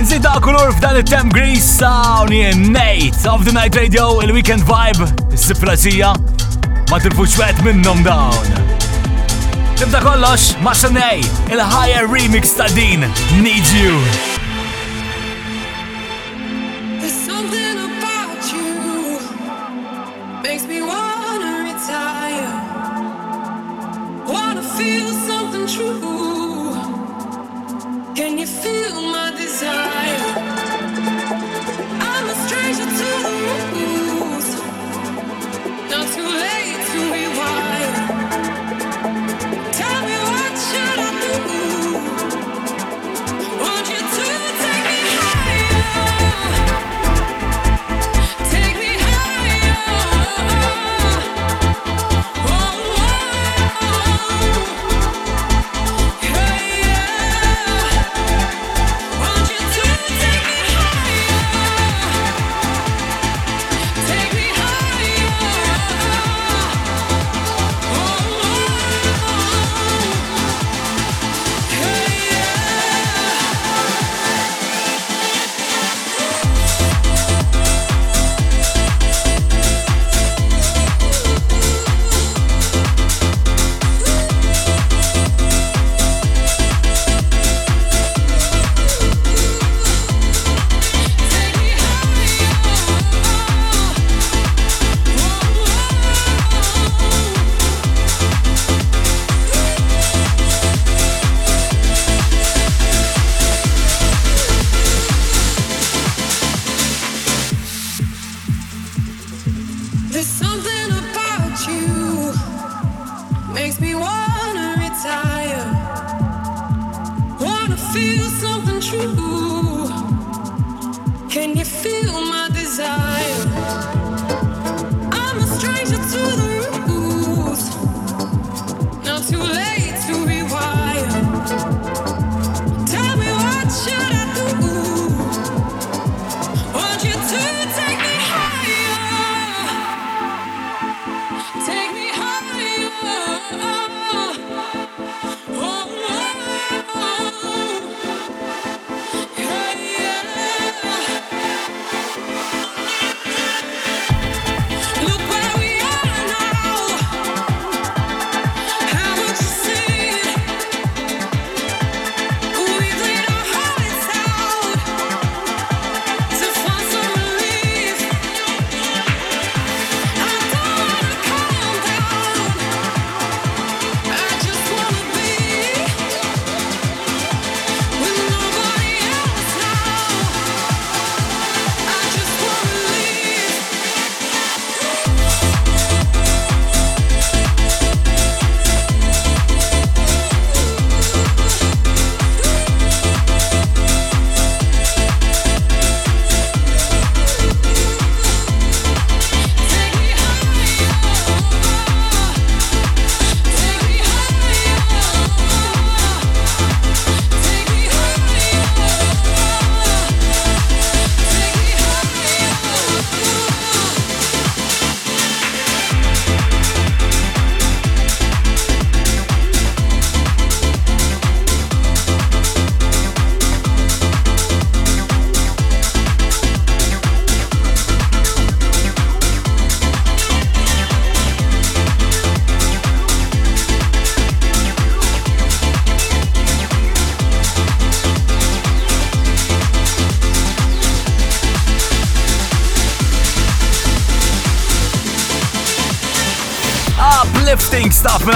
Nżidda kulur f'dan il tem Grease Sawni Nate of the Night Radio, il-Weekend Vibe, is-sifrazija, ma tilfux xwet minnom dawn. Tibda kollox, ma' il higher remix ta' din, Need You.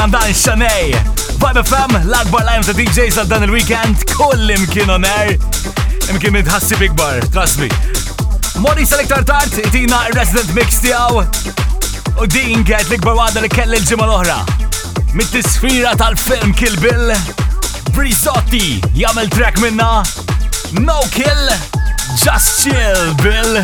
minn dan xanej. Vibe FM, l-akbar lajm ta' DJs għal dan il-weekend, kull imkien on air. Imkien midħassib ikbar, trust me. Mori selektar tart, itina il-resident mix tijaw. U din kħet l-ikbar għada li kelli l-ġimma l-ohra. Mit-tisfira tal-film Kill Bill, Brizotti jagħmel track minna, No Kill, Just Chill Bill.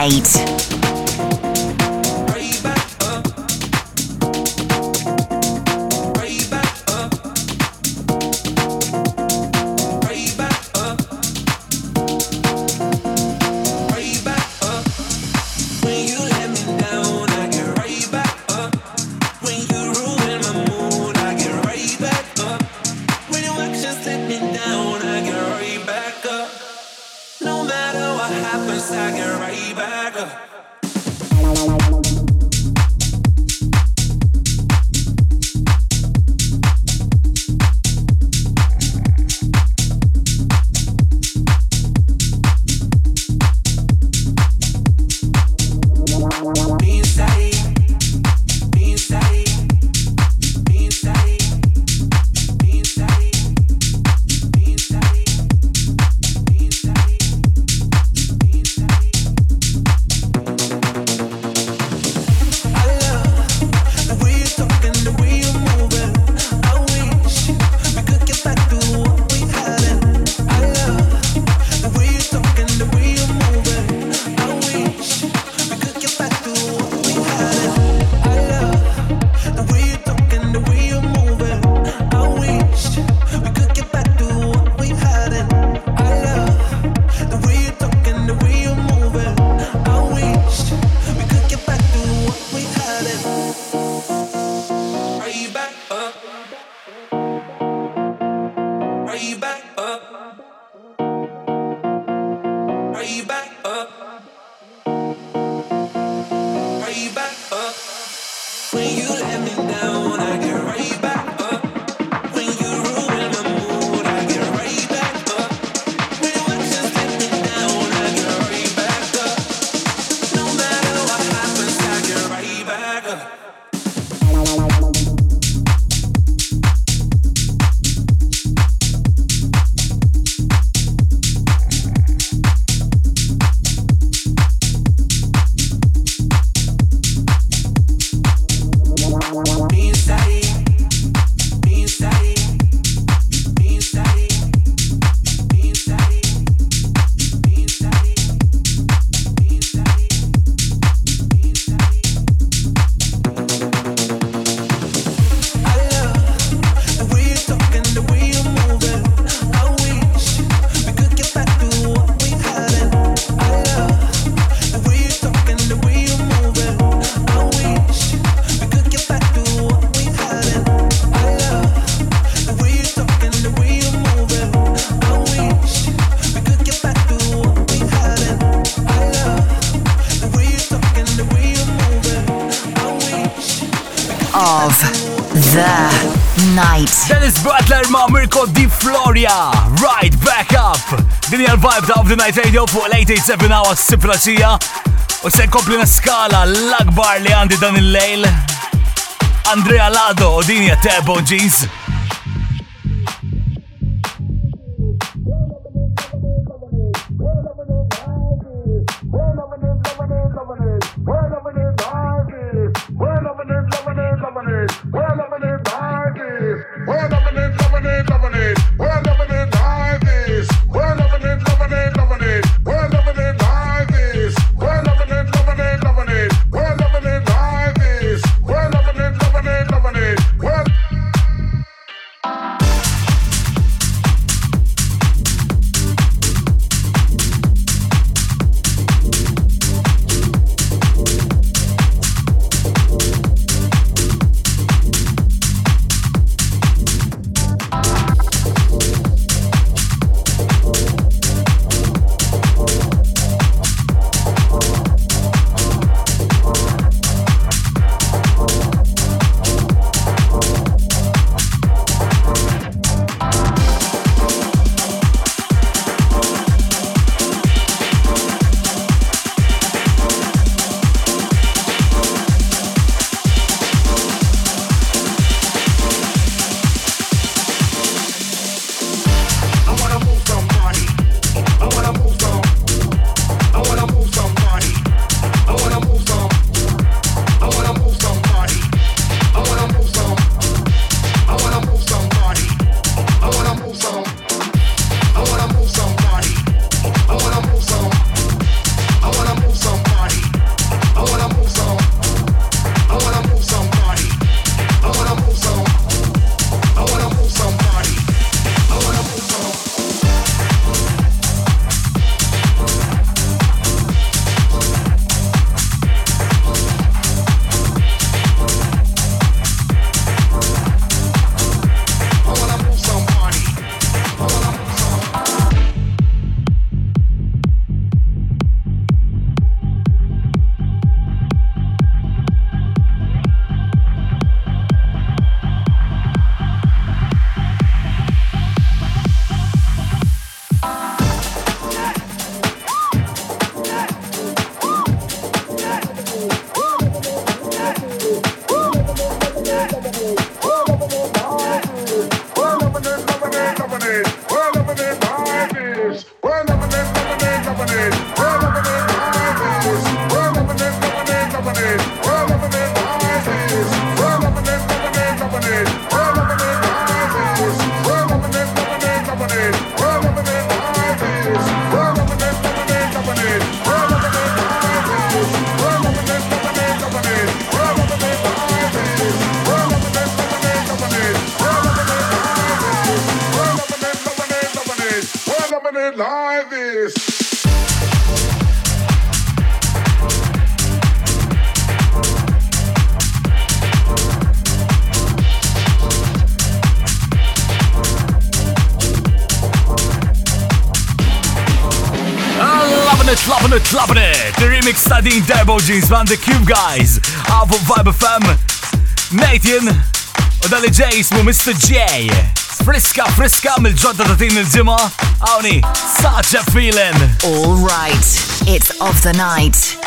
Eight. happens, I get right back up. The Night Radio fuq late 7 hours sifraċija u se kompli skala l-akbar li għandi dan il-lejl. Andrea Lado u dinja Tebo Jeans Fit Lovin' The remix ta' din Jeans van The Cube Guys Avu Vibe FM Nathan U dali ġej jismu Mr. J Friska, friska mill-ġodda ta' din il-ġimma Awni, such a feeling Alright it's of the night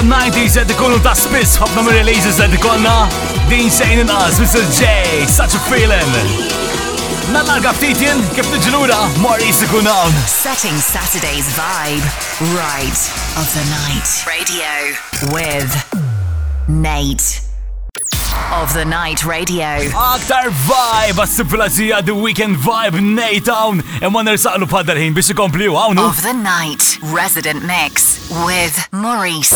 ta' 90s għed ikunu ta' spiss ħafna mir releases corner The Insane xejn Us, Mr. J, such a feeling. Setting Saturday's vibe right of the night. Radio with Nate. of the Night Radio. Aktar vibe għas-sifilazija The Weekend Vibe Naytown. And when there's ħin biex ikompli hawn. Of the Night Resident Mix with Maurice.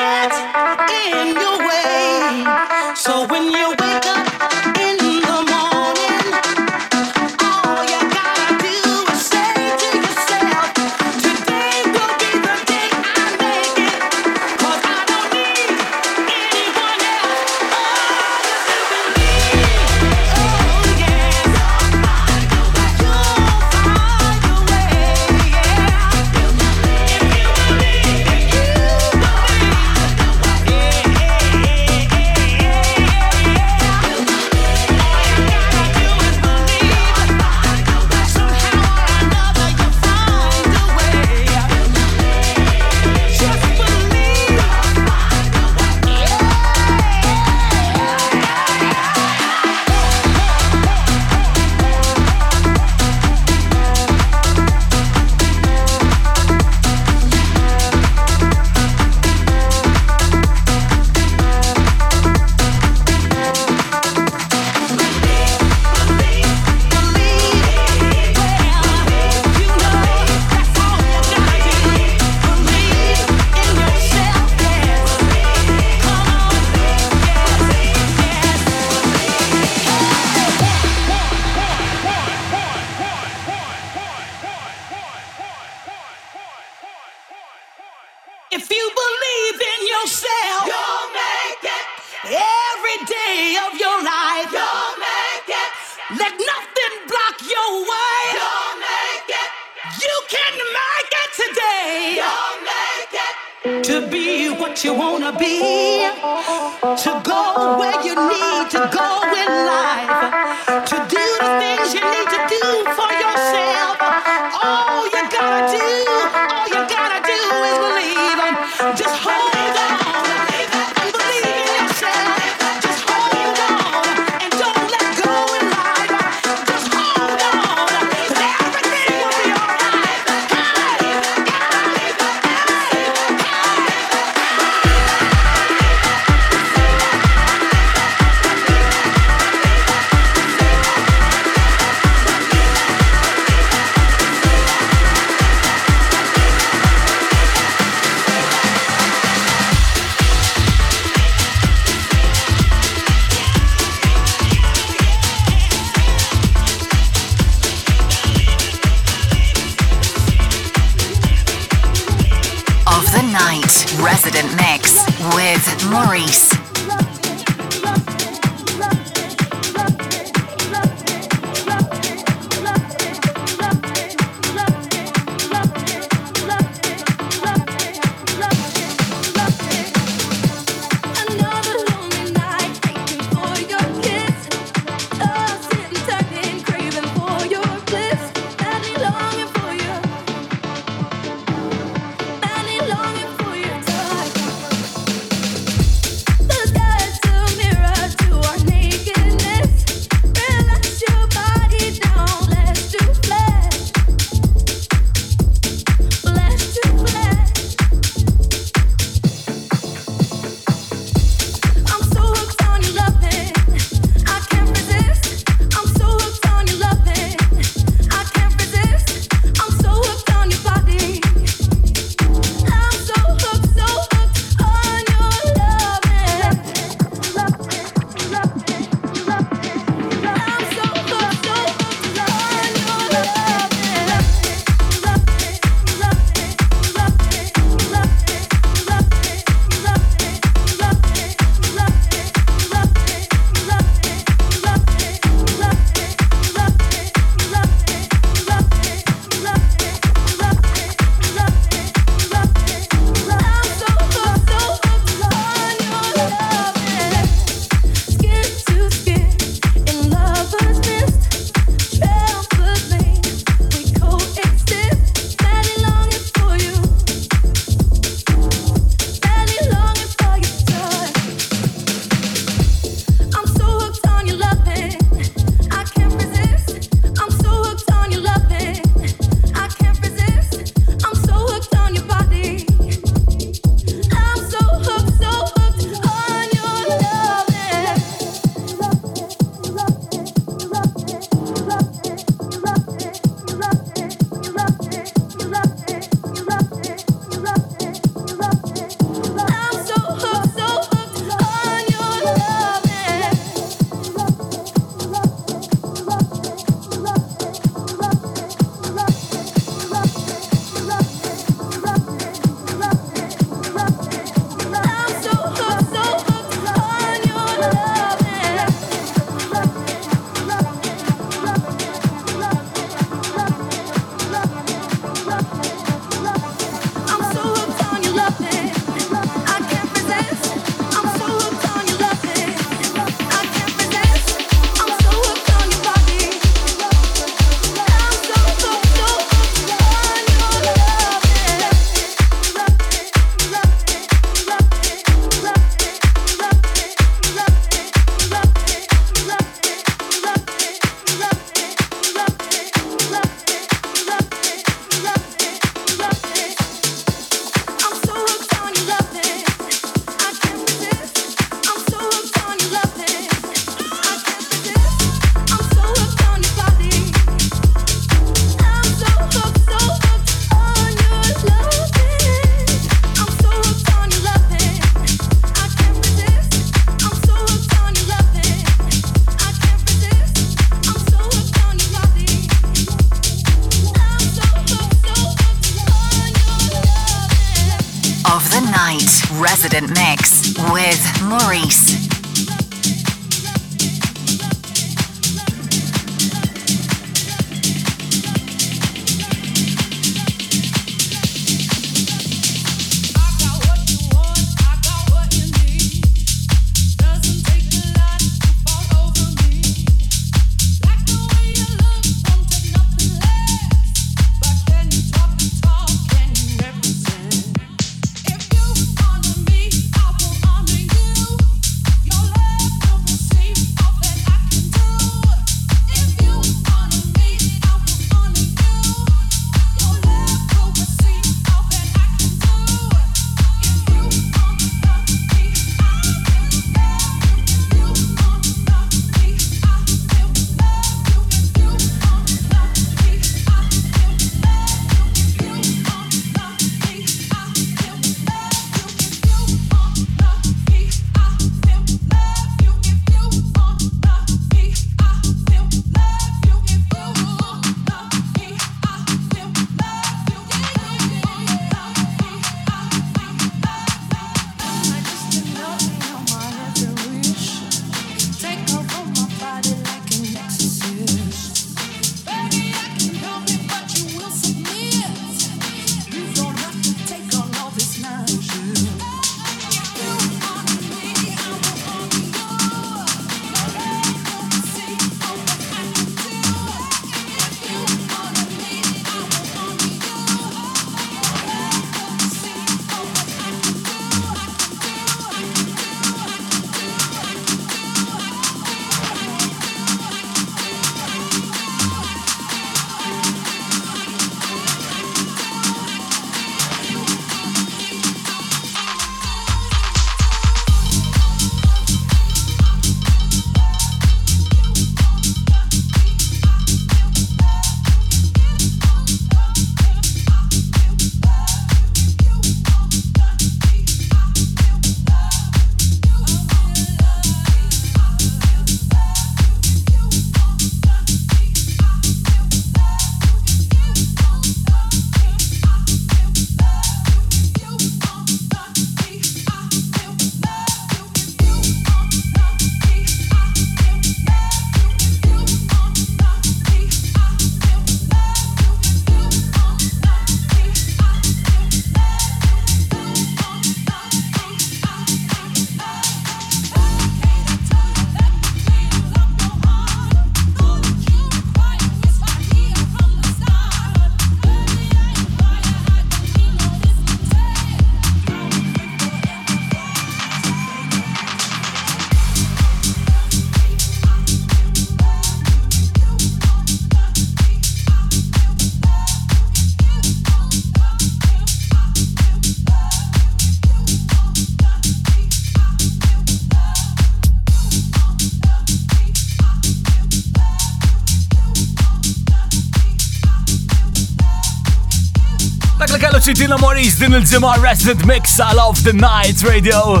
Fitina Moriz din il Resident Mix I of the Night Radio.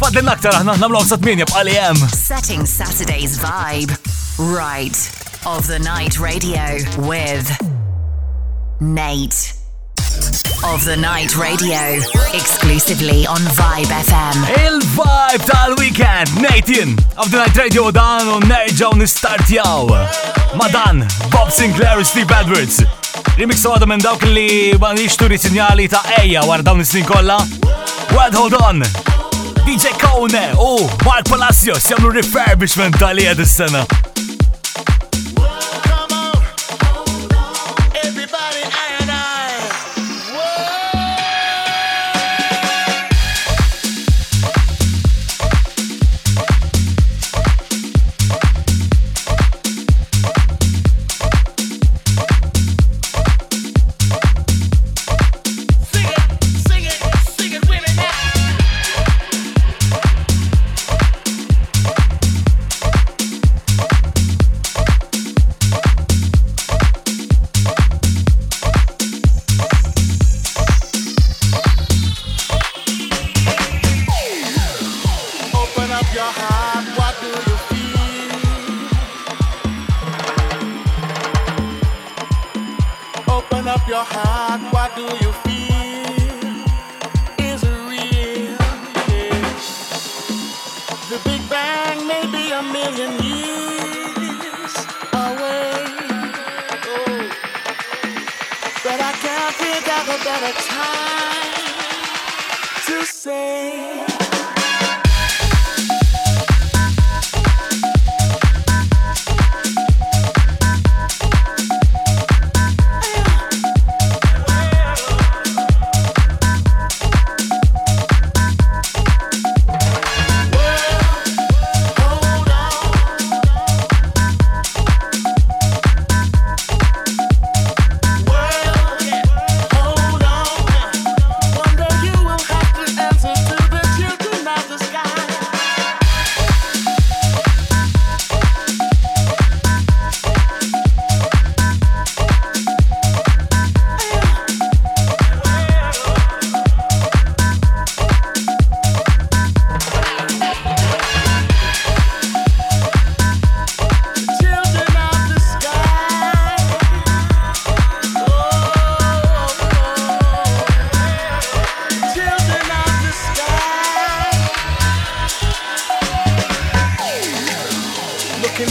Fadden aktar aħna nagħmlu sa tmien jibqa' li hemm. Setting Saturday's vibe right of the night radio with Nate. Of the Night Radio, exclusively on Vibe FM. Il-vibe tal-weekend, Nathan, of the Night Radio dan u nerġaw nistartjaw. Madan, Bob Sinclair Steve Edwards. Remix għada minn dawk li bandiċ turi sinjali ta' eja war dawn is-snin kolla. Wad hold on! DJ Kone u Mark Palacio sjamlu refurbishment tal-ija dis-sena.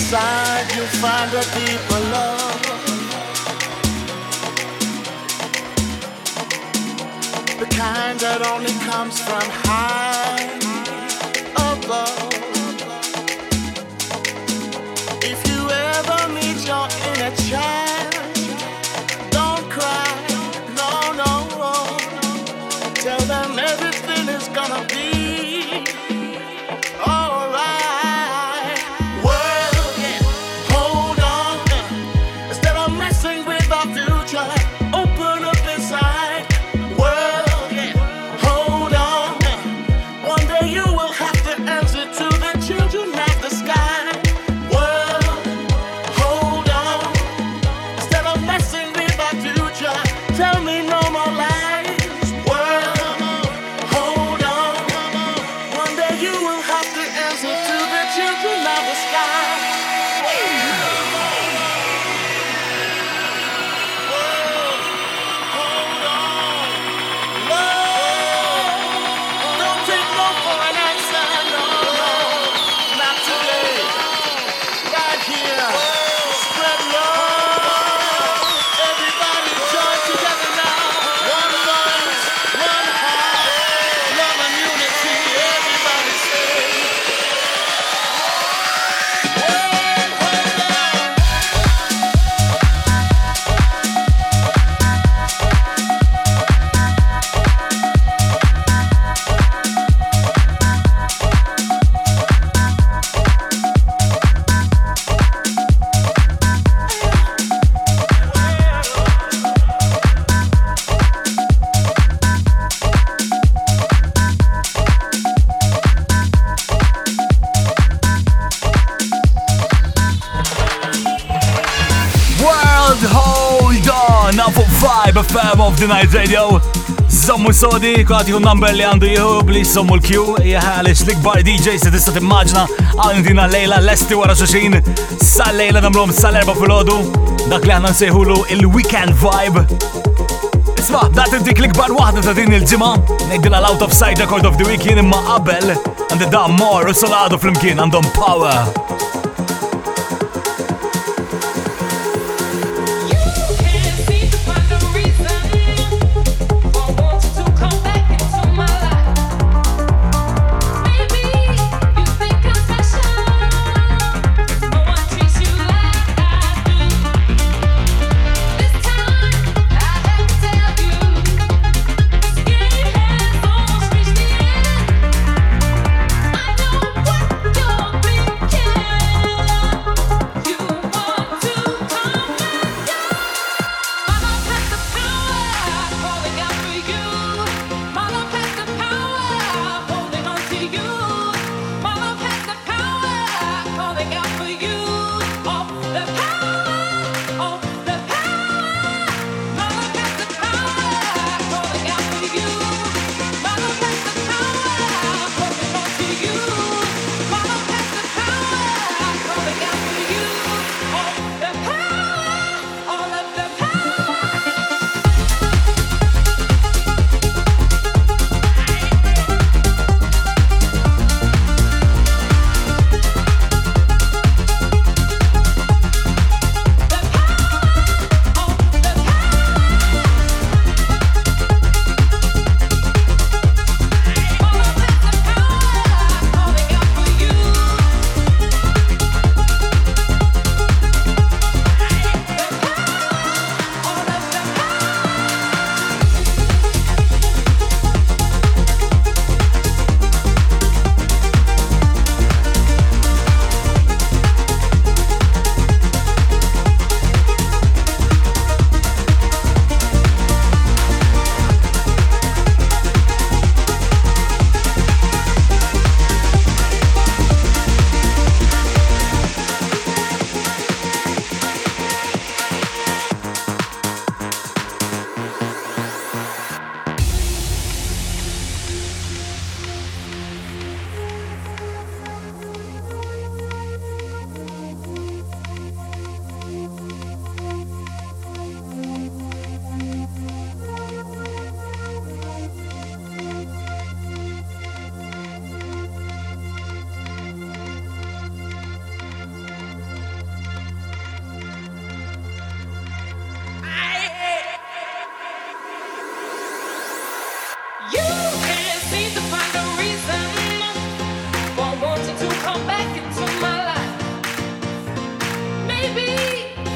inside you find a deeper love. The kind that only comes from high. Tonight Radio. Zommu sodi, kwaħti kun number li għandu jihu, bli sommu l-Q, jħalix l-ikbar DJ se tista timmaġna għandina lejla l-esti wara xoċin, sal-lejla namlom sal-erba fil-ħodu, dak li għanna nsejhulu il-weekend vibe. Isma, dat intik l-ikbar wahda ta' din il-ġima, nejdila l-out of sight record of the weekend imma qabel, għandi da' mor u solado fl-imkien għandhom power.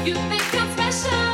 You think I'm special?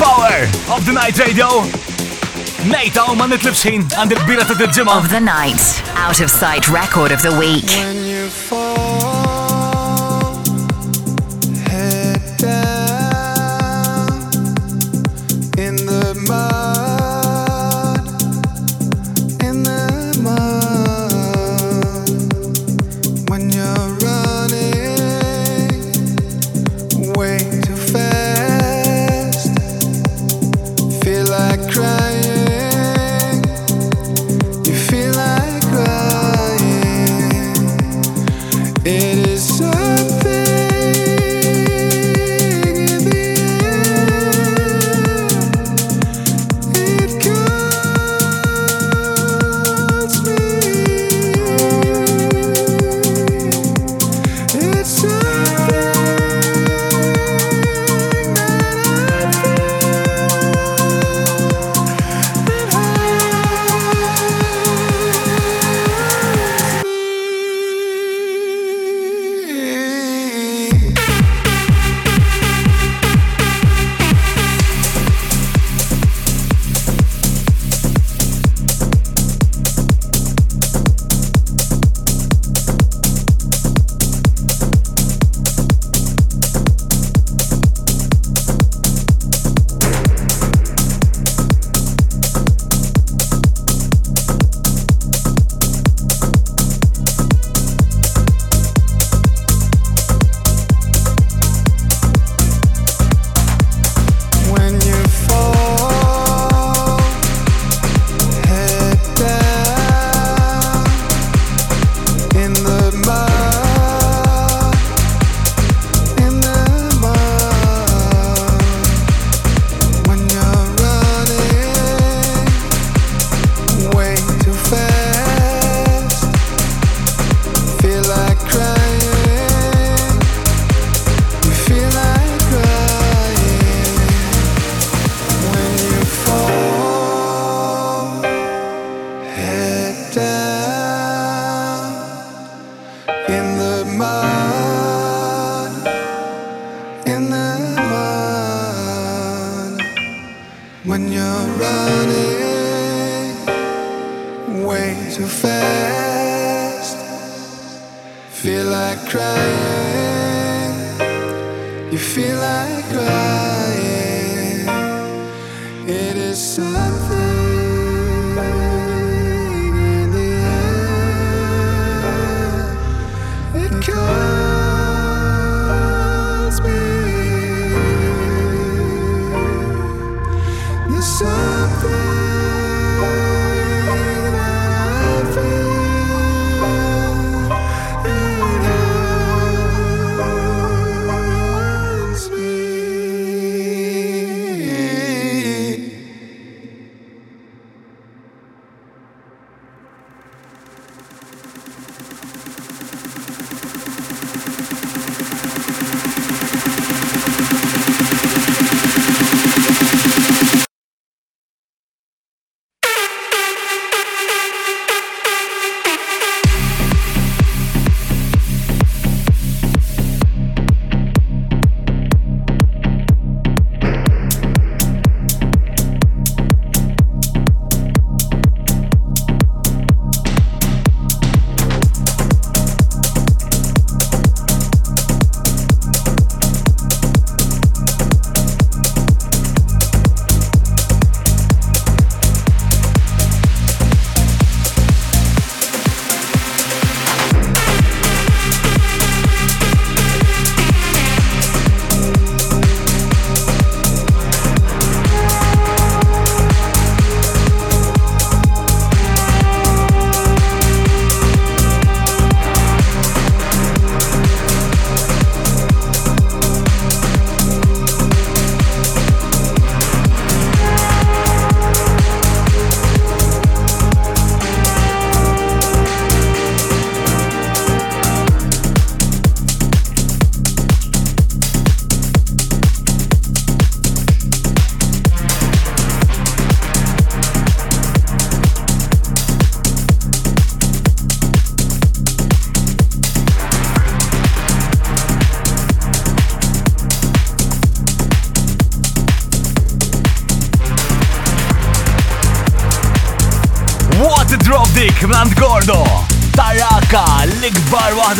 power of the night radio. Nate Oman it lives in and the beer at the gym of the night. Out of sight record of the week.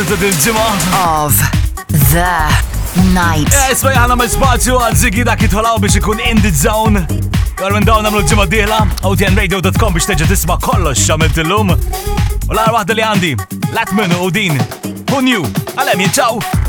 serata ta' dil-ġimma. Of the night. Eh, Isma jħana ma' spazju għal zigi dak jitħolaw biex ikun in the zone. Għar minn dawna mlu ġimma diħla, otnradio.com biex teġa tisma kollox xamil il-lum. U l-għar wahda li għandi, Latman u din, who knew, għalem jinċaw.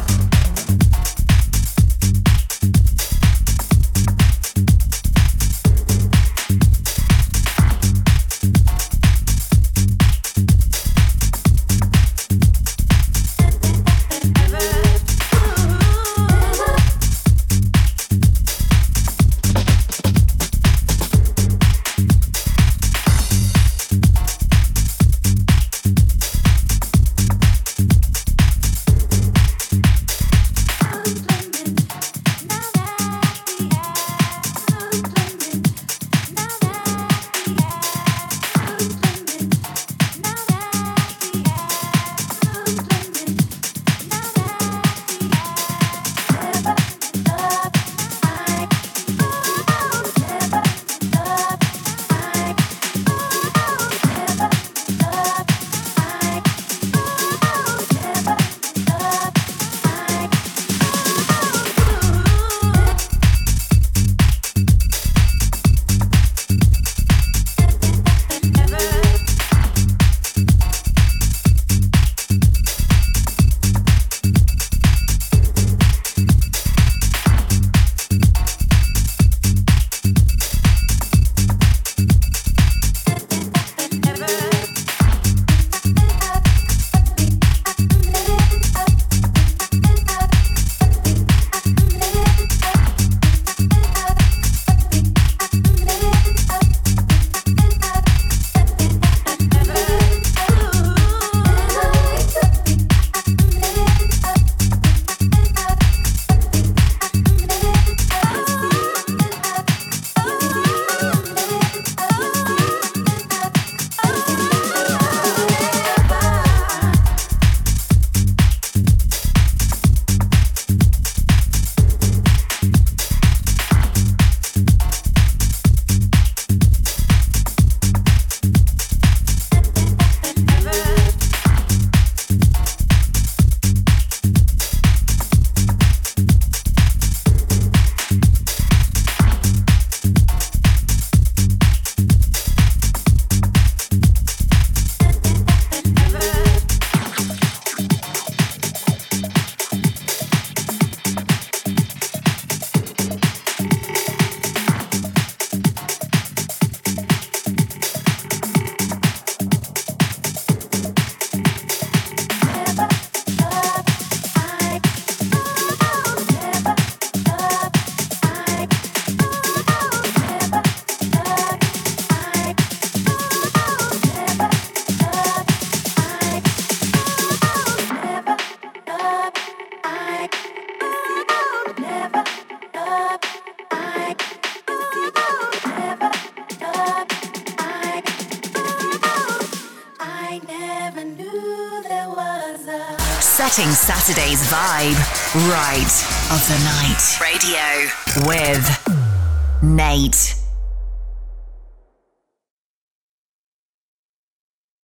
Saturday's vibe, right of the night. Radio with Nate.